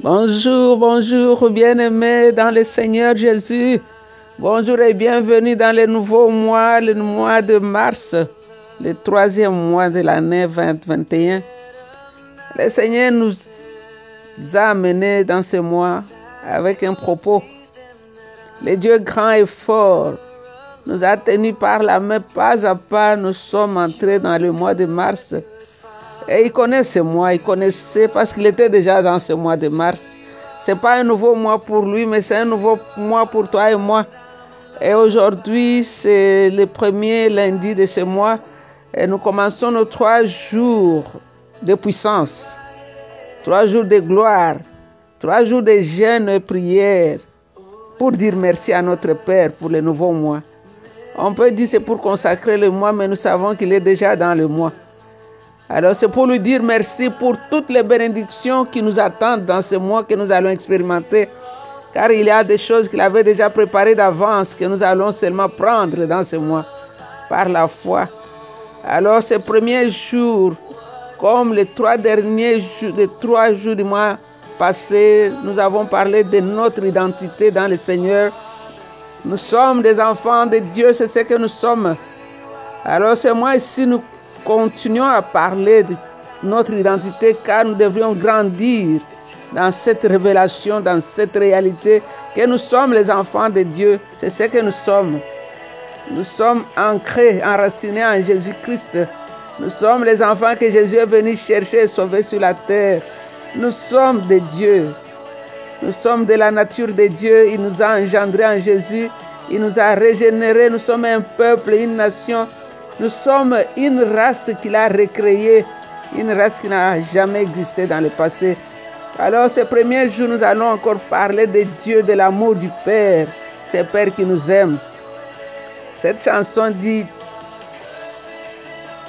Bonjour, bonjour, bien-aimés dans le Seigneur Jésus. Bonjour et bienvenue dans le nouveau mois, le mois de mars, le troisième mois de l'année 2021. Le Seigneur nous a amenés dans ce mois avec un propos. Le Dieu grand et fort nous a tenus par la main pas à pas. Nous sommes entrés dans le mois de mars. Et il connaît ce mois, il connaissait parce qu'il était déjà dans ce mois de mars. Ce n'est pas un nouveau mois pour lui, mais c'est un nouveau mois pour toi et moi. Et aujourd'hui, c'est le premier lundi de ce mois. Et nous commençons nos trois jours de puissance, trois jours de gloire, trois jours de jeûne et prière pour dire merci à notre Père pour le nouveau mois. On peut dire c'est pour consacrer le mois, mais nous savons qu'il est déjà dans le mois. Alors c'est pour lui dire merci pour toutes les bénédictions qui nous attendent dans ce mois que nous allons expérimenter. Car il y a des choses qu'il avait déjà préparées d'avance que nous allons seulement prendre dans ce mois par la foi. Alors ces premiers jours, comme les trois derniers jours, les trois jours du mois passé, nous avons parlé de notre identité dans le Seigneur. Nous sommes des enfants de Dieu, c'est ce que nous sommes. Alors ce mois ici, nous continuons à parler de notre identité car nous devrions grandir dans cette révélation, dans cette réalité que nous sommes les enfants de Dieu. C'est ce que nous sommes. Nous sommes ancrés, enracinés en Jésus-Christ. Nous sommes les enfants que Jésus est venu chercher et sauver sur la terre. Nous sommes de Dieu. Nous sommes de la nature de Dieu. Il nous a engendrés en Jésus. Il nous a régénérés. Nous sommes un peuple, une nation nous sommes une race qu'il a recréée, une race qui n'a jamais existé dans le passé. Alors, ces premiers jours, nous allons encore parler de Dieu, de l'amour du Père, ce Père qui nous aime. Cette chanson dit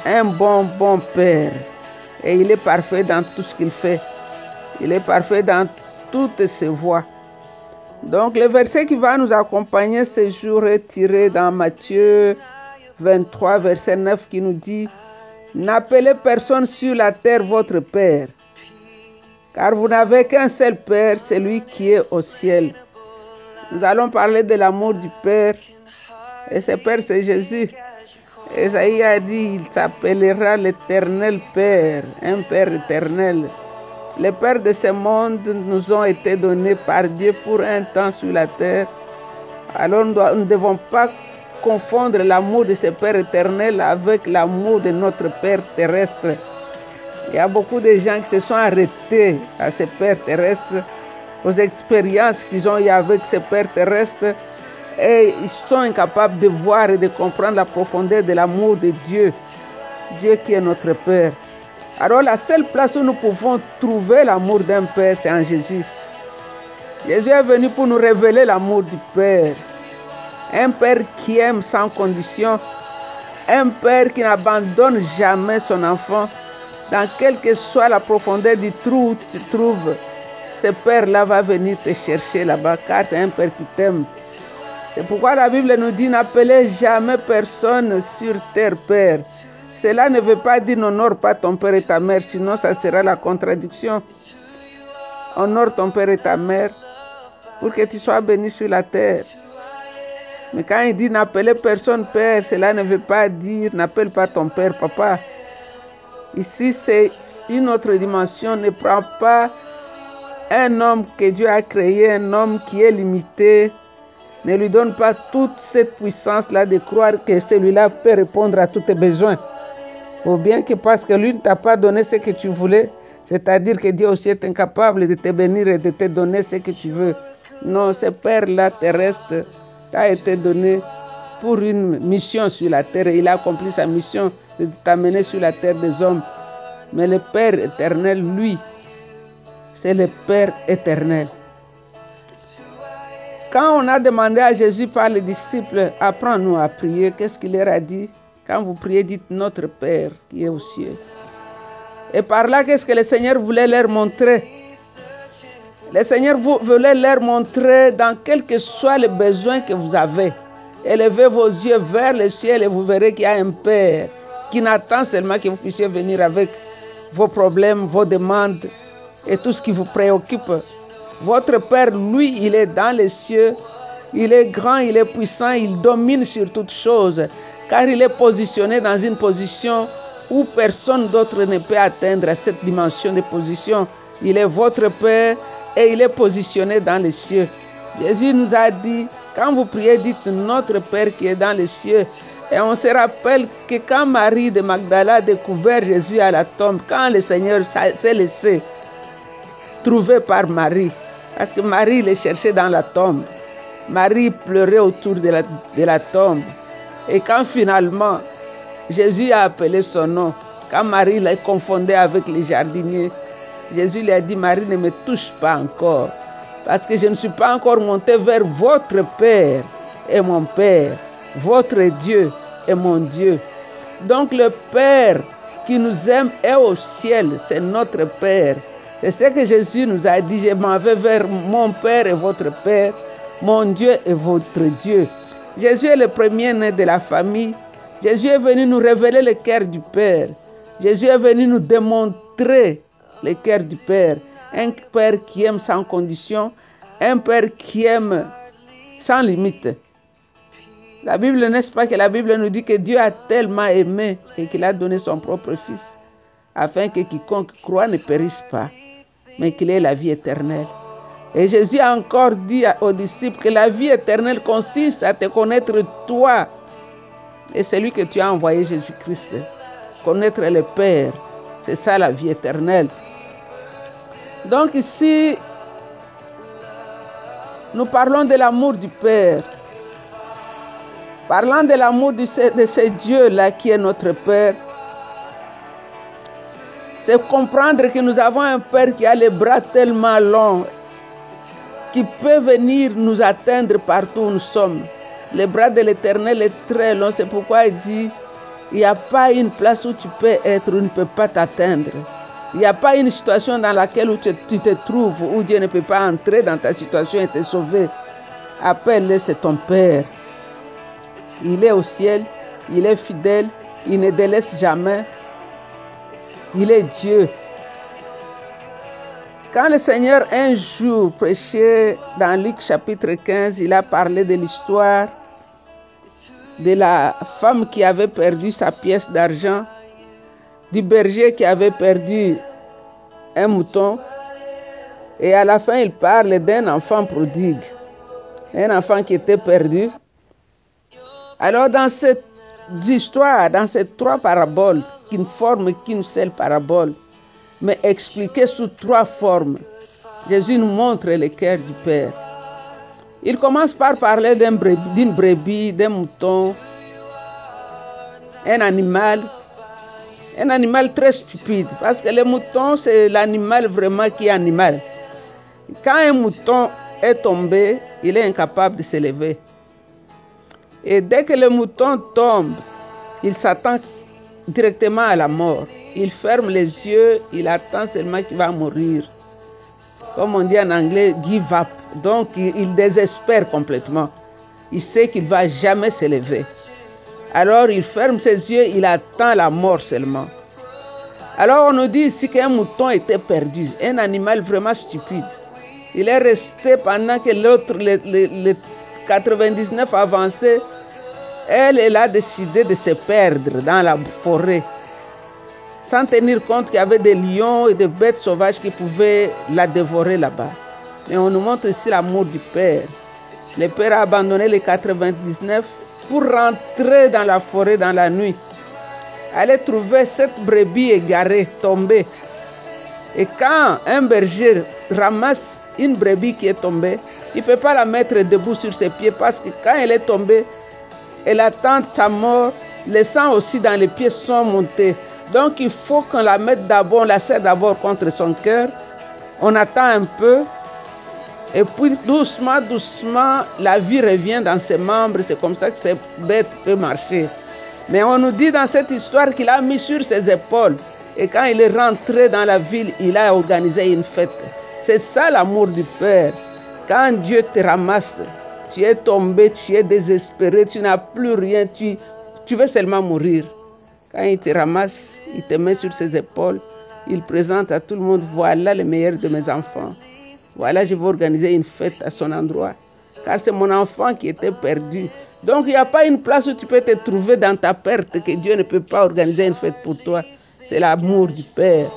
un bon, bon Père. Et il est parfait dans tout ce qu'il fait. Il est parfait dans toutes ses voies. Donc, le verset qui va nous accompagner ce jour est tiré dans Matthieu 23, verset 9 qui nous dit, N'appelez personne sur la terre votre Père, car vous n'avez qu'un seul Père, celui qui est au ciel. Nous allons parler de l'amour du Père, et ce Père c'est Jésus. Esaïe a dit, il s'appellera l'éternel Père, un Père éternel. Les pères de ce monde nous ont été donnés par Dieu pour un temps sur la terre. Alors nous ne devons pas confondre l'amour de ce Père éternel avec l'amour de notre Père terrestre. Il y a beaucoup de gens qui se sont arrêtés à ce Père terrestre, aux expériences qu'ils ont eues avec ce Père terrestre, et ils sont incapables de voir et de comprendre la profondeur de l'amour de Dieu, Dieu qui est notre Père. Alors la seule place où nous pouvons trouver l'amour d'un Père, c'est en Jésus. Jésus est venu pour nous révéler l'amour du Père. Un père qui aime sans condition. Un père qui n'abandonne jamais son enfant. Dans quelle que soit la profondeur du trou où tu te trouves, ce père-là va venir te chercher là-bas car c'est un père qui t'aime. C'est pourquoi la Bible nous dit n'appelez jamais personne sur terre père. Cela ne veut pas dire n'honore pas ton père et ta mère, sinon ça sera la contradiction. Honore ton père et ta mère pour que tu sois béni sur la terre. Mais quand il dit n'appelez personne père, cela ne veut pas dire n'appelle pas ton père papa. Ici, c'est une autre dimension. Ne prends pas un homme que Dieu a créé, un homme qui est limité. Ne lui donne pas toute cette puissance-là de croire que celui-là peut répondre à tous tes besoins. Ou bien que parce que lui ne t'a pas donné ce que tu voulais, c'est-à-dire que Dieu aussi est incapable de te bénir et de te donner ce que tu veux. Non, ce Père-là terrestre a été donné pour une mission sur la terre. Il a accompli sa mission de t'amener sur la terre des hommes. Mais le Père éternel, lui, c'est le Père éternel. Quand on a demandé à Jésus par les disciples, apprends-nous à prier, qu'est-ce qu'il leur a dit? Quand vous priez, dites notre Père qui est au ciel. Et par là, qu'est-ce que le Seigneur voulait leur montrer? Le Seigneur voulait leur montrer dans quel que soit le besoin que vous avez. Élevez vos yeux vers le ciel et vous verrez qu'il y a un Père qui n'attend seulement que vous puissiez venir avec vos problèmes, vos demandes et tout ce qui vous préoccupe. Votre Père, lui, il est dans les cieux. Il est grand, il est puissant, il domine sur toutes choses, car il est positionné dans une position où personne d'autre ne peut atteindre cette dimension de position. Il est votre Père et il est positionné dans les cieux. Jésus nous a dit, quand vous priez, dites notre Père qui est dans les cieux. Et on se rappelle que quand Marie de Magdala a découvert Jésus à la tombe, quand le Seigneur s'est laissé trouver par Marie, parce que Marie le cherchait dans la tombe, Marie pleurait autour de la, tombe. Et quand finalement Jésus a appelé son nom, quand Marie l'a confondé avec les jardiniers, Jésus lui a dit, Marie, ne me touche pas encore, parce que je ne suis pas encore monté vers votre Père et mon Père, votre Dieu et mon Dieu. Donc le Père qui nous aime est au ciel, c'est notre Père. C'est ce que Jésus nous a dit, je m'en vais vers mon Père et votre Père, mon Dieu et votre Dieu. Jésus est le premier-né de la famille. Jésus est venu nous révéler le cœur du Père. Jésus est venu nous démontrer le cœur du Père. Un Père qui aime sans condition, un Père qui aime sans limite. La Bible, n'est-ce pas que la Bible nous dit que Dieu a tellement aimé et qu'il a donné son propre Fils, afin que quiconque croit ne périsse pas, mais qu'il ait la vie éternelle. Et Jésus a encore dit aux disciples que la vie éternelle consiste à te connaître toi et celui que tu as envoyé, Jésus-Christ. Connaître le Père, c'est ça la vie éternelle. Donc ici, nous parlons de l'amour du Père. Parlant de l'amour de ce, Dieu-là qui est notre Père, c'est comprendre que nous avons un Père qui a les bras tellement longs, qui peut venir nous atteindre partout où nous sommes. Les bras de l'Éternel est très long, c'est pourquoi il dit, il n'y a pas une place où tu peux être, où il ne peut pas t'atteindre. Il n'y a pas une situation dans laquelle tu, tu, te trouves où Dieu ne peut pas entrer dans ta situation et te sauver. Appelle-le, c'est ton Père. Il est au ciel, il est fidèle, il ne délaisse jamais. Il est Dieu. Quand le Seigneur un jour prêchait dans Luc chapitre 15, il a parlé de l'histoire de la femme qui avait perdu sa pièce d'argent, du berger qui avait perdu un mouton, et à la fin il parle d'un enfant prodigue, un enfant qui était perdu. Alors dans cette histoire, dans ces trois paraboles, qui ne forment qu'une seule parabole, mais expliquées sous trois formes, Jésus nous montre le cœur du Père. Il commence par parler d'une brebis, d'un mouton, un animal, un animal très stupide, parce que le mouton, c'est l'animal vraiment qui est animal. Quand un mouton est tombé, il est incapable de se lever. Et dès que le mouton tombe, il s'attend directement à la mort. Il ferme les yeux, il attend seulement qu'il va mourir. Comme on dit en anglais, give up. Donc il désespère complètement. Il sait qu'il ne va jamais se lever. Alors il ferme ses yeux, il attend la mort seulement. Alors on nous dit ici qu'un mouton était perdu, un animal vraiment stupide. Il est resté pendant que l'autre, le, 99 avancé, elle, elle a décidé de se perdre dans la forêt, sans tenir compte qu'il y avait des lions et des bêtes sauvages qui pouvaient la dévorer là-bas. Mais on nous montre ici l'amour du Père. Le Père a abandonné les 99 pour rentrer dans la forêt dans la nuit. Aller trouver cette brebis égarée, tombée. Et quand un berger ramasse une brebis qui est tombée, il ne peut pas la mettre debout sur ses pieds parce que quand elle est tombée, elle attend sa mort, les sangs aussi dans les pieds sont montés. Donc il faut qu'on la mette d'abord, on la serre d'abord contre son cœur. On attend un peu. Et puis doucement, doucement, la vie revient dans ses membres. C'est comme ça que cette bête peut marcher. Mais on nous dit dans cette histoire qu'il a mis sur ses épaules. Et quand il est rentré dans la ville, il a organisé une fête. C'est ça l'amour du Père. Quand Dieu te ramasse, tu es tombé, tu es désespéré, tu n'as plus rien, tu, tu veux seulement mourir. Quand il te ramasse, il te met sur ses épaules, il présente à tout le monde, voilà le meilleur de mes enfants. Voilà, je vais organiser une fête à son endroit. Car c'est mon enfant qui était perdu. Donc il n'y a pas une place où tu peux te trouver dans ta perte que Dieu ne peut pas organiser une fête pour toi. C'est l'amour du Père.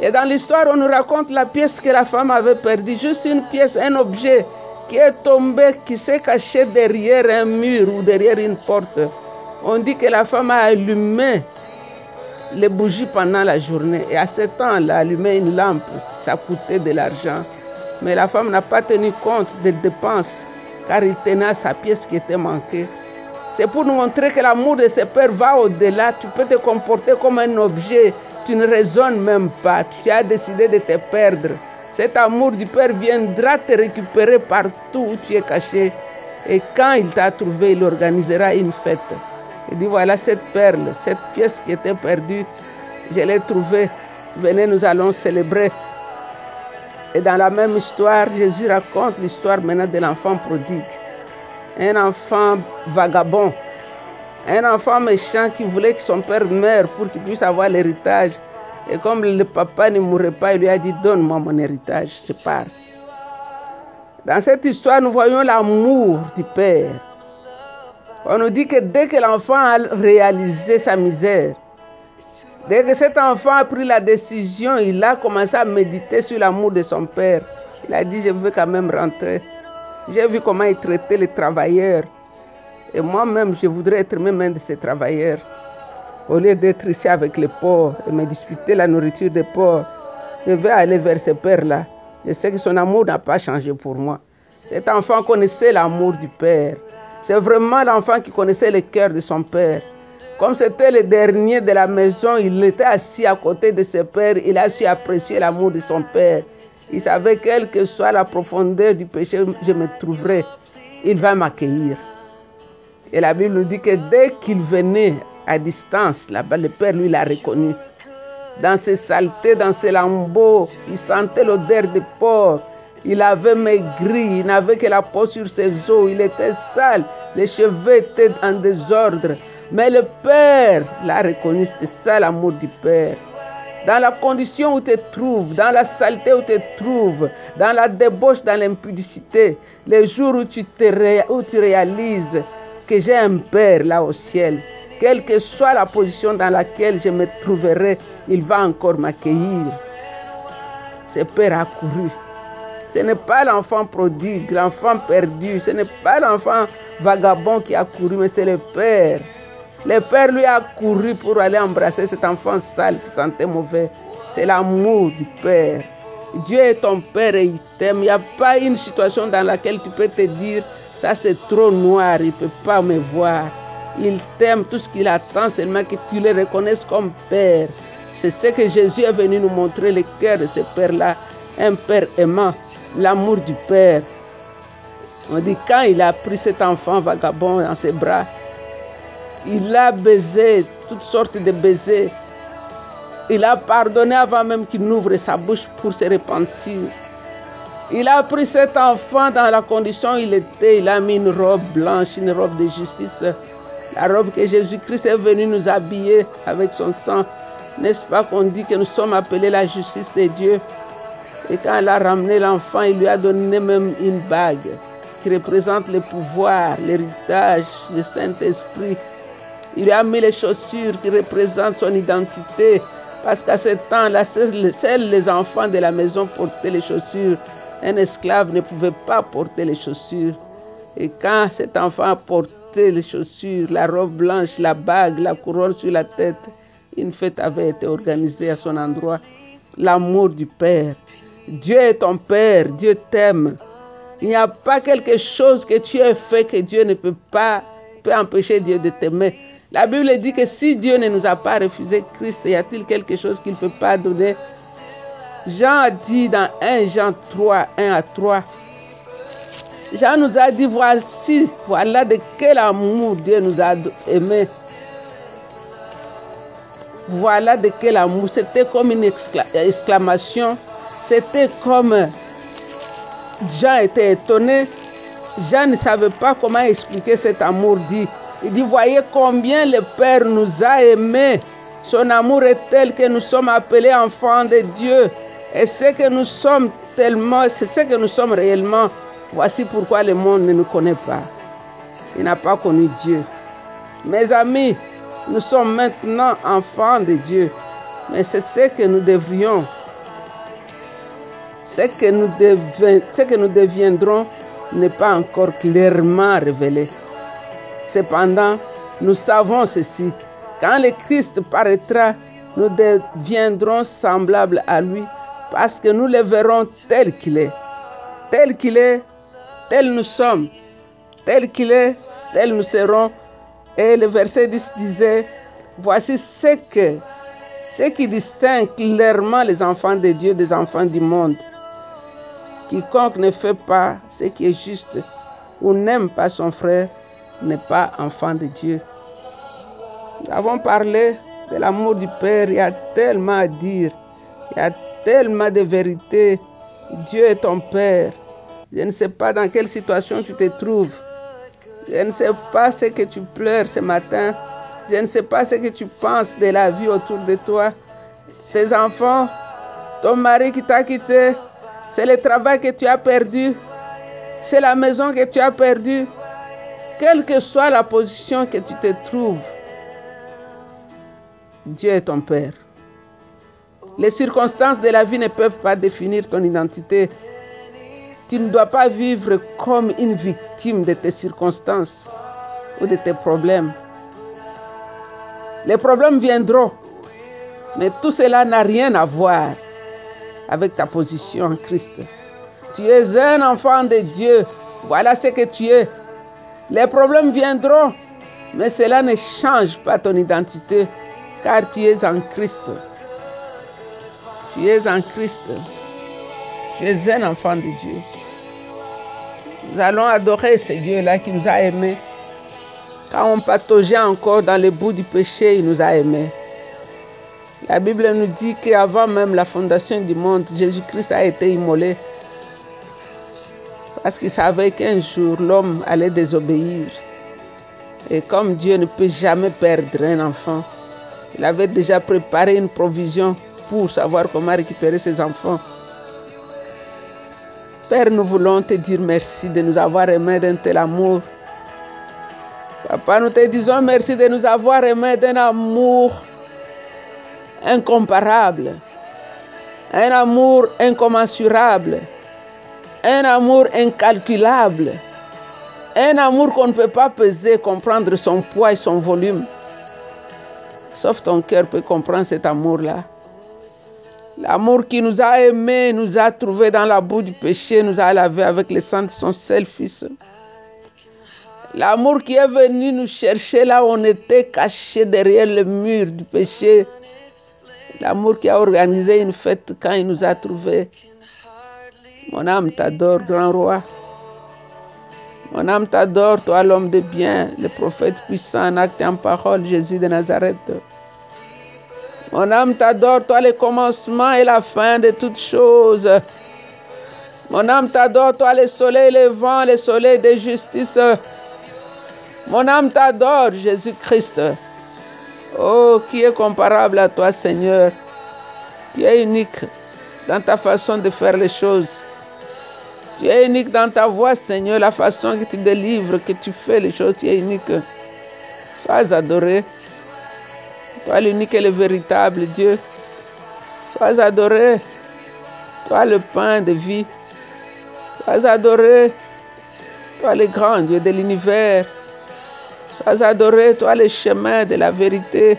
Et dans l'histoire, on nous raconte la pièce que la femme avait perdue. Juste une pièce, un objet qui est tombé, qui s'est caché derrière un mur ou derrière une porte. On dit que la femme a allumé les bougies pendant la journée. Et à ce temps-là, allumer une lampe, ça coûtait de l'argent. Mais la femme n'a pas tenu compte des dépenses, car il tenait sa pièce qui était manquée. C'est pour nous montrer que l'amour de ce père va au-delà. Tu peux te comporter comme un objet. Tu ne raisonnes même pas. Tu as décidé de te perdre. Cet amour du Père viendra te récupérer partout où tu es caché. Et quand il t'a trouvé, il organisera une fête. Il dit, voilà cette perle, cette pièce qui était perdue, je l'ai trouvée. Venez, nous allons célébrer. Et dans la même histoire, Jésus raconte l'histoire maintenant de l'enfant prodigue. Un enfant vagabond, un enfant méchant qui voulait que son père meure pour qu'il puisse avoir l'héritage. Et comme le papa ne mourrait pas, il lui a dit, donne-moi mon héritage, je pars. Dans cette histoire, nous voyons l'amour du Père. On nous dit que dès que l'enfant a réalisé sa misère, dès que cet enfant a pris la décision, il a commencé à méditer sur l'amour de son père. Il a dit, je veux quand même rentrer. J'ai vu comment il traitait les travailleurs. Et moi-même, je voudrais être même un de ces travailleurs. Au lieu d'être ici avec les pauvres et me disputer la nourriture des pauvres, je vais aller vers ce père-là. Je sais que son amour n'a pas changé pour moi. Cet enfant connaissait l'amour du Père. C'est vraiment l'enfant qui connaissait le cœur de son père. Comme c'était le dernier de la maison, il était assis à côté de ses pères. Il a su apprécier l'amour de son père. Il savait quelle que soit la profondeur du péché, je me trouverai. Il va m'accueillir. Et la Bible nous dit que dès qu'il venait à distance, là-bas, le Père, lui, l'a reconnu. Dans ses saletés, dans ses lambeaux, il sentait l'odeur de porc. Il avait maigri, il n'avait que la peau sur ses os, il était sale, les cheveux étaient en désordre. Mais le Père l'a reconnu, c'est ça l'amour du Père. Dans la condition où tu te trouves, dans la saleté où tu te trouves, dans la débauche, dans l'impudicité, les jours où tu, te où tu réalises que j'ai un Père là au ciel, quelle que soit la position dans laquelle je me trouverai, il va encore m'accueillir. Ce Père a couru ce n'est pas l'enfant prodigue, l'enfant perdu. Ce n'est pas l'enfant vagabond qui a couru, mais c'est le Père. Le Père lui a couru pour aller embrasser cet enfant sale qui sentait mauvais. C'est l'amour du Père. Dieu est ton Père et il t'aime. Il n'y a pas une situation dans laquelle tu peux te dire, ça c'est trop noir, il ne peut pas me voir. Il t'aime, tout ce qu'il attend seulement que tu le reconnaisses comme Père. C'est ce que Jésus est venu nous montrer, le cœur de ce Père-là. Un Père aimant, l'amour du Père. On dit quand il a pris cet enfant vagabond dans ses bras, il a baisé toutes sortes de baisers. Il a pardonné avant même qu'il n'ouvre sa bouche pour se repentir. Il a pris cet enfant dans la condition où il était. Il a mis une robe blanche, une robe de justice. La robe que Jésus-Christ est venu nous habiller avec son sang. N'est-ce pas qu'on dit que nous sommes appelés la justice de Dieu? Et quand elle a ramené l'enfant, il lui a donné même une bague qui représente le pouvoir, l'héritage, le Saint-Esprit. Il lui a mis les chaussures qui représentent son identité. Parce qu'à ce temps-là, seuls les enfants de la maison portaient les chaussures. Un esclave ne pouvait pas porter les chaussures. Et quand cet enfant a porté les chaussures, la robe blanche, la bague, la couronne sur la tête, une fête avait été organisée à son endroit. L'amour du Père, Dieu est ton Père, Dieu t'aime. Il n'y a pas quelque chose que tu aies fait que Dieu ne peut pas peut empêcher Dieu de t'aimer. La Bible dit que si Dieu ne nous a pas refusé Christ, y a-t-il quelque chose qu'il ne peut pas donner? Jean a dit dans 1 Jean 3, 1 à 3, Jean nous a dit, voici, voilà de quel amour Dieu nous a aimés. Voilà de quel amour. C'était comme une exclamation c'était comme Jean était étonné. Jean ne savait pas comment expliquer cet amour dit. Il dit, voyez combien le Père nous a aimés. Son amour est tel que nous sommes appelés enfants de Dieu. Et ce que nous sommes tellement, c'est ce que nous sommes réellement. Voici pourquoi le monde ne nous connaît pas. Il n'a pas connu Dieu. Mes amis, nous sommes maintenant enfants de Dieu. Mais c'est ce que nous devrions, ce que nous, ce que nous deviendrons n'est pas encore clairement révélé. Cependant, nous savons ceci. Quand le Christ paraîtra, nous deviendrons semblables à lui parce que nous le verrons tel qu'il est. Tel qu'il est, tel nous sommes. Tel qu'il est, tel nous serons. Et le verset 10 disait, voici ce, que, ce qui distingue clairement les enfants de Dieu des enfants du monde. Quiconque ne fait pas ce qui est juste ou n'aime pas son frère n'est pas enfant de Dieu. Nous avons parlé de l'amour du Père, il y a tellement à dire, il y a tellement de vérité. Dieu est ton Père. Je ne sais pas dans quelle situation tu te trouves. Je ne sais pas ce que tu pleures ce matin. Je ne sais pas ce que tu penses de la vie autour de toi. Tes enfants, ton mari qui t'a quitté, c'est le travail que tu as perdu, c'est la maison que tu as perdue. Quelle que soit la position que tu te trouves, Dieu est ton Père. Les circonstances de la vie ne peuvent pas définir ton identité. Tu ne dois pas vivre comme une victime de tes circonstances ou de tes problèmes. Les problèmes viendront, mais tout cela n'a rien à voir avec ta position en Christ. Tu es un enfant de Dieu. Voilà ce que tu es. Les problèmes viendront, mais cela ne change pas ton identité, car tu es en Christ. Tu es en Christ. Tu es un enfant de Dieu. Nous allons adorer ce Dieu-là qui nous a aimés. Quand on pataugeait encore dans le bout du péché, il nous a aimés. La Bible nous dit qu'avant même la fondation du monde, Jésus-Christ a été immolé. Parce qu'il savait qu'un jour l'homme allait désobéir. Et comme Dieu ne peut jamais perdre un enfant, il avait déjà préparé une provision pour savoir comment récupérer ses enfants. Père, nous voulons te dire merci de nous avoir aimés d'un tel amour. Papa, nous te disons merci de nous avoir aimés d'un amour incomparable, un amour incommensurable, un amour incalculable, un amour qu'on ne peut pas peser, comprendre son poids et son volume. Sauf ton cœur peut comprendre cet amour-là. L'amour qui nous a aimés, nous a trouvés dans la boue du péché, nous a lavés avec le sang de son seul Fils. L'amour qui est venu nous chercher là où on était caché derrière le mur du péché. L'amour qui a organisé une fête quand il nous a trouvés. Mon âme t'adore, grand roi. Mon âme t'adore, toi l'homme de bien, le prophète puissant en acte et en parole, Jésus de Nazareth. Mon âme t'adore, toi le commencement et la fin de toutes choses. Mon âme t'adore, toi le soleil le vent, le soleil de justice. Mon âme t'adore, Jésus-Christ. Oh, qui est comparable à toi, Seigneur. Tu es unique dans ta façon de faire les choses. Tu es unique dans ta voix, Seigneur, la façon que tu délivres, que tu fais les choses, tu es unique. Sois adoré. Toi l'unique et le véritable Dieu. Sois adoré. Toi le pain de vie. Sois adoré. Toi le grand Dieu de l'univers. Sois adoré, toi le chemin de la vérité.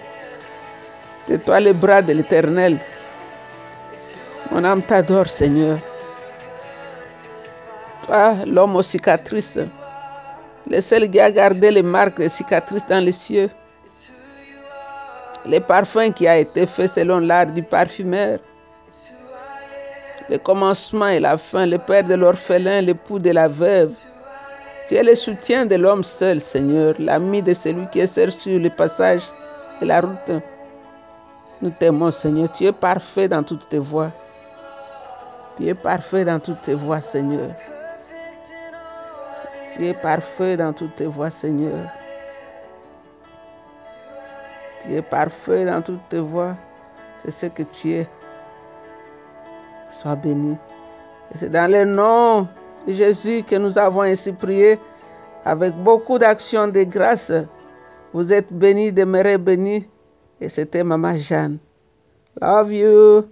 C'est toi le bras de l'éternel. Mon âme t'adore, Seigneur. Toi, l'homme aux cicatrices, le seul qui a gardé les marques des cicatrices dans les cieux. Le parfum qui a été fait selon l'art du parfumeur. Le commencement et la fin, le père de l'orphelin, l'époux de la veuve. Tu es le soutien de l'homme seul, Seigneur, l'ami de celui qui est seul sur le passage de la route. Nous t'aimons, Seigneur. Tu es parfait dans toutes tes voies. Tu es parfait dans toutes tes voies, Seigneur. Tu es parfait dans toutes tes voies, Seigneur. Tu es parfait dans toutes tes voies. C'est ce que tu es. Sois béni. Et c'est dans le nom de Jésus que nous avons ainsi prié avec beaucoup d'actions de grâce. Vous êtes bénis, demeurez bénis. Et c'était Maman Jeanne. Love you.